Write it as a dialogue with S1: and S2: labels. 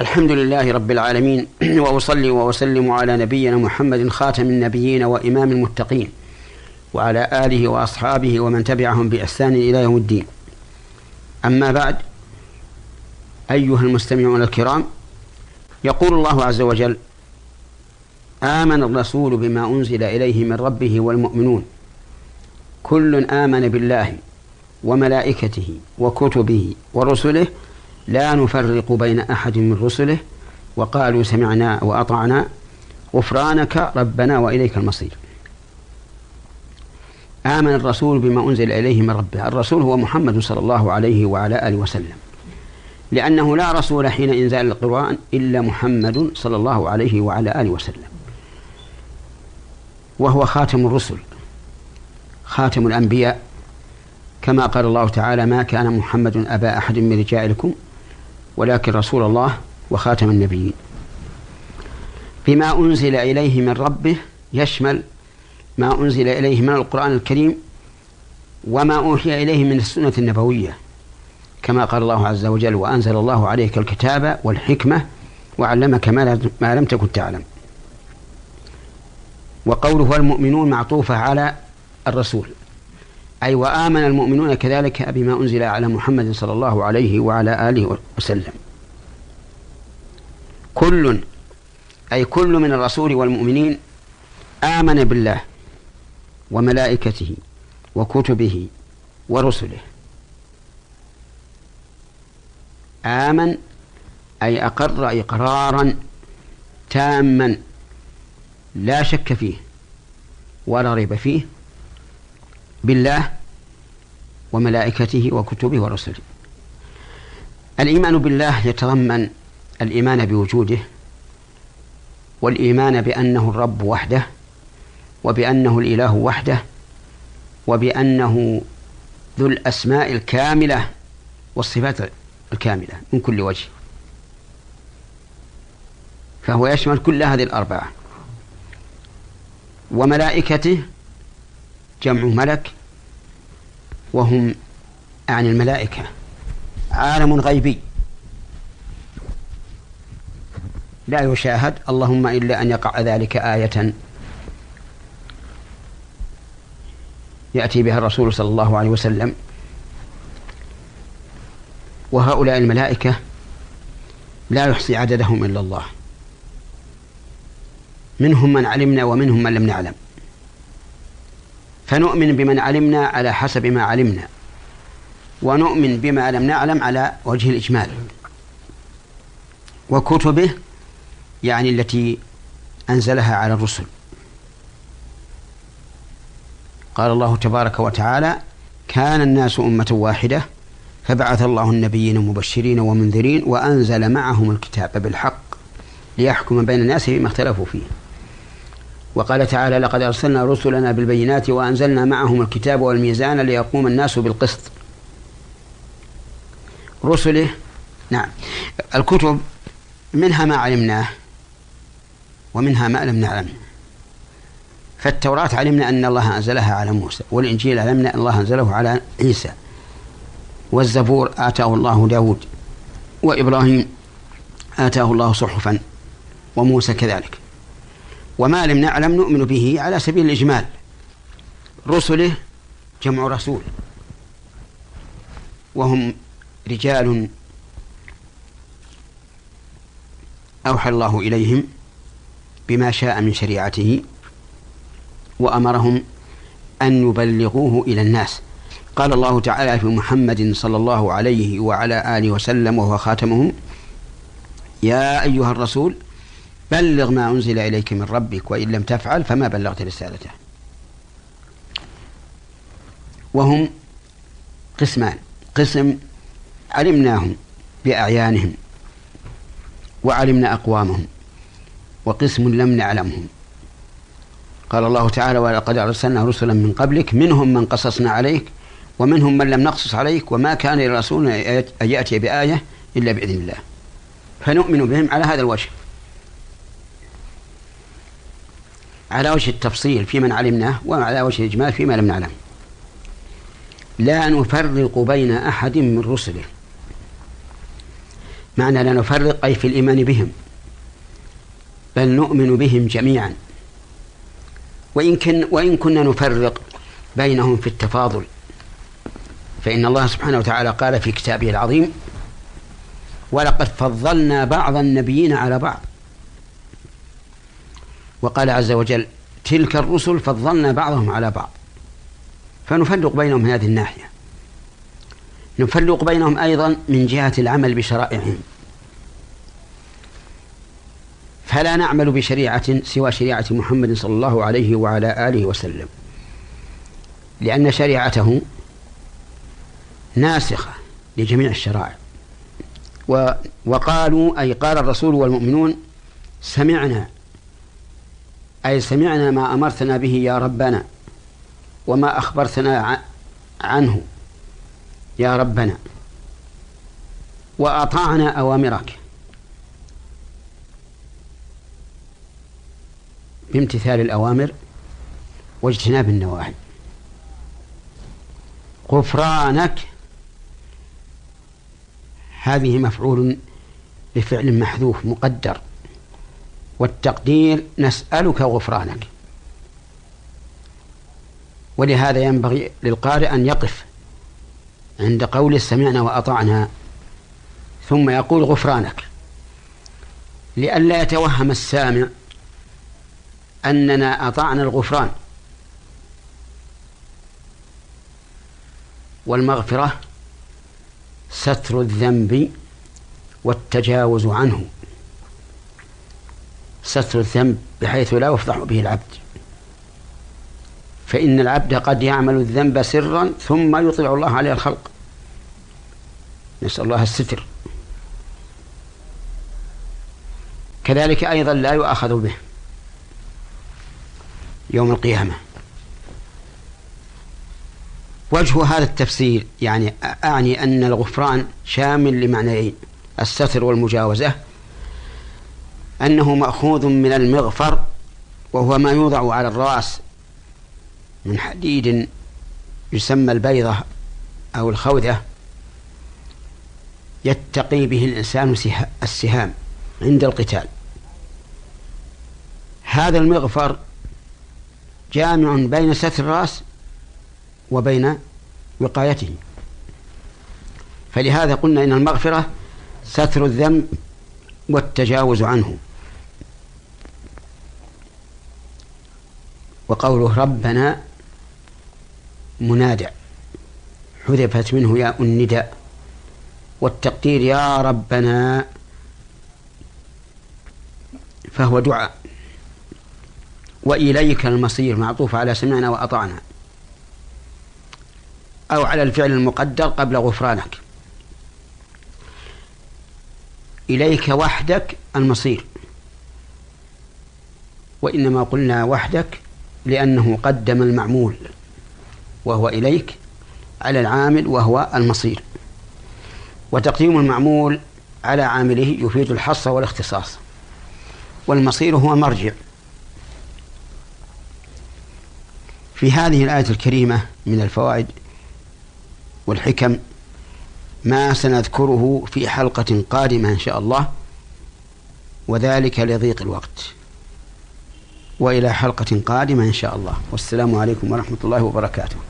S1: الحمد لله رب العالمين وأصلي وأسلم على نبينا محمد خاتم النبيين وإمام المتقين وعلى آله وأصحابه ومن تبعهم بإحسان إلى يوم الدين. أما بعد أيها المستمعون الكرام يقول الله عز وجل آمن الرسول بما أنزل إليه من ربه والمؤمنون. كل آمن بالله وملائكته وكتبه ورسله لا نفرق بين أحد من رسله وقالوا سمعنا وأطعنا غفرانك ربنا وإليك المصير. آمن الرسول بما أنزل إليه من ربه. الرسول هو محمد صلى الله عليه وعلى آله وسلم. لأنه لا رسول حين إنزال القرآن إلا محمد صلى الله عليه وعلى آله وسلم. وهو خاتم الرسل خاتم الأنبياء. كما قال الله تعالى ما كان محمد أبا أحد من رجالكم ولكن رسول الله وخاتم النبيين. بما أنزل إليه من ربه يشمل ما أنزل إليه من القرآن الكريم وما أوحي إليه من السنة النبوية كما قال الله عز وجل وأنزل الله عليك الكتاب والحكمة وعلمك ما لم تكن تعلم. وقوله والمؤمنون معطوفة على الرسول. أي وآمن المؤمنون كذلك بما أنزل على محمد صلى الله عليه وعلى آله وسلم. كل أي كل من الرسول والمؤمنين آمن بالله وملائكته وكتبه ورسله. آمن أي أقر إقرارا تاما لا شك فيه ولا ريب فيه بالله وملائكته وكتبه ورسله. الإيمان بالله يتضمن الإيمان بوجوده والإيمان بأنه الرب وحده وبأنه الإله وحده وبأنه ذو الأسماء الكاملة والصفات الكاملة من كل وجه. فهو يشمل كل هذه الأربعة. وملائكته جمع ملك وهم عن الملائكة. عالم غيبي. لا يشاهد اللهم إلا أن يقع ذلك آية يأتي بها الرسول صلى الله عليه وسلم. وهؤلاء الملائكة لا يحصي عددهم إلا الله. منهم من علمنا ومنهم من لم نعلم. فنؤمن بمن علمنا على حسب ما علمنا. ونؤمن بما لم نعلم على وجه الإجمال. وكتبه يعني التي أنزلها على الرسل. قال الله تبارك وتعالى كان الناس أمة واحدة فبعث الله النبيين مبشرين ومنذرين وأنزل معهم الكتاب بالحق ليحكم بين الناس فيما اختلفوا فيه. وقال تعالى لقد أرسلنا رسلنا بالبينات وأنزلنا معهم الكتاب والميزان ليقوم الناس بالقسط. رسله نعم الكتب منها ما علمناه ومنها ما لم نعلم. فالتوراة علمنا أن الله أنزلها على موسى والإنجيل علمنا أن الله أنزله على عيسى. والزبور آتاه الله داود وإبراهيم آتاه الله صحفا وموسى كذلك. وما لم نعلم نؤمن به على سبيل الإجمال. رسله جمع رسول. وهم رجال أوحى الله إليهم بما شاء من شريعته وأمرهم أن يبلغوه إلى الناس. قال الله تعالى في محمد صلى الله عليه وعلى آله وسلم وهو خاتمهم يا أيها الرسول بلغ ما أنزل إليك من ربك وإن لم تفعل فما بلغت رسالته. وهم قسمان. قسم علمناهم بأعيانهم وعلمنا أقوامهم وقسم لم نعلمهم. قال الله تعالى ولقد أرسلنا رسلا من قبلك منهم من قصصنا عليك ومنهم من لم نقصص عليك وما كان لرسول أن يأتي بآية إلا بإذن الله. فنؤمن بهم على هذا الوجه. على وجه التفصيل في من علمناه وعلى وجه الإجمال فيما لم نعلم. لا نفرق بين أحد من رسله. معنى لا نفرق أي في الإيمان بهم بل نؤمن بهم جميعا. وإن, كن وإن كنا نفرق بينهم في التفاضل فإن الله سبحانه وتعالى قال في كتابه العظيم ولقد فضلنا بعض النبيين على بعض وقال عز وجل تلك الرسل فضلنا بعضهم على بعض. فنفرق بينهم هذه الناحية. نفرق بينهم أيضا من جهة العمل بشرائعهم. فلا نعمل بشريعة سوى شريعة محمد صلى الله عليه وعلى آله وسلم. لأن شريعته ناسخة لجميع الشرائع. وقالوا أي قال الرسول والمؤمنون سمعنا أي سمعنا ما أمرتنا به يا ربنا وما أخبرتنا عنه يا ربنا وأطعنا أوامرك بامتثال الأوامر واجتناب النواهي. غفرانك هذه مفعول بفعل محذوف مقدر. والتقدير نسألك غفرانك. ولهذا ينبغي للقارئ أن يقف عند قول سمعنا وأطعنا ثم يقول غفرانك. لئلا يتوهم السامع أننا أطعنا الغفران. والمغفرة ستر الذنب والتجاوز عنه. ستر الذنب بحيث لا يفضح به العبد. فإن العبد قد يعمل الذنب سرا ثم يطلع الله عليه الخلق. نسأل الله الستر. كذلك أيضا لا يؤاخذ به يوم القيامة. وجه هذا التفسير يعني أعني أن الغفران شامل لمعنيين الستر والمجاوزة أنه مأخوذ من المغفر وهو ما يوضع على الرأس من حديد يسمى البيضة أو الخوذة يتقي به الإنسان السهام عند القتال. هذا المغفر جامع بين ستر الرأس وبين وقايته. فلهذا قلنا إن المغفرة ستر الذنب والتجاوز عنه. وقوله ربنا منادى حذفت منه ياء النداء والتقدير يا ربنا فهو دعاء. وإليك المصير معطوف على سمعنا وأطعنا أو على الفعل المقدر قبل غفرانك. إليك وحدك المصير وإنما قلنا وحدك لأنه قدم المعمول وهو إليك على العامل وهو المصير. وتقديم المعمول على عامله يفيد الحصر والاختصاص. والمصير هو مرجع. في هذه الآية الكريمة من الفوائد والحكم ما سنذكره في حلقة قادمة إن شاء الله وذلك لضيق الوقت. وإلى حلقة قادمة إن شاء الله. والسلام عليكم ورحمة الله وبركاته.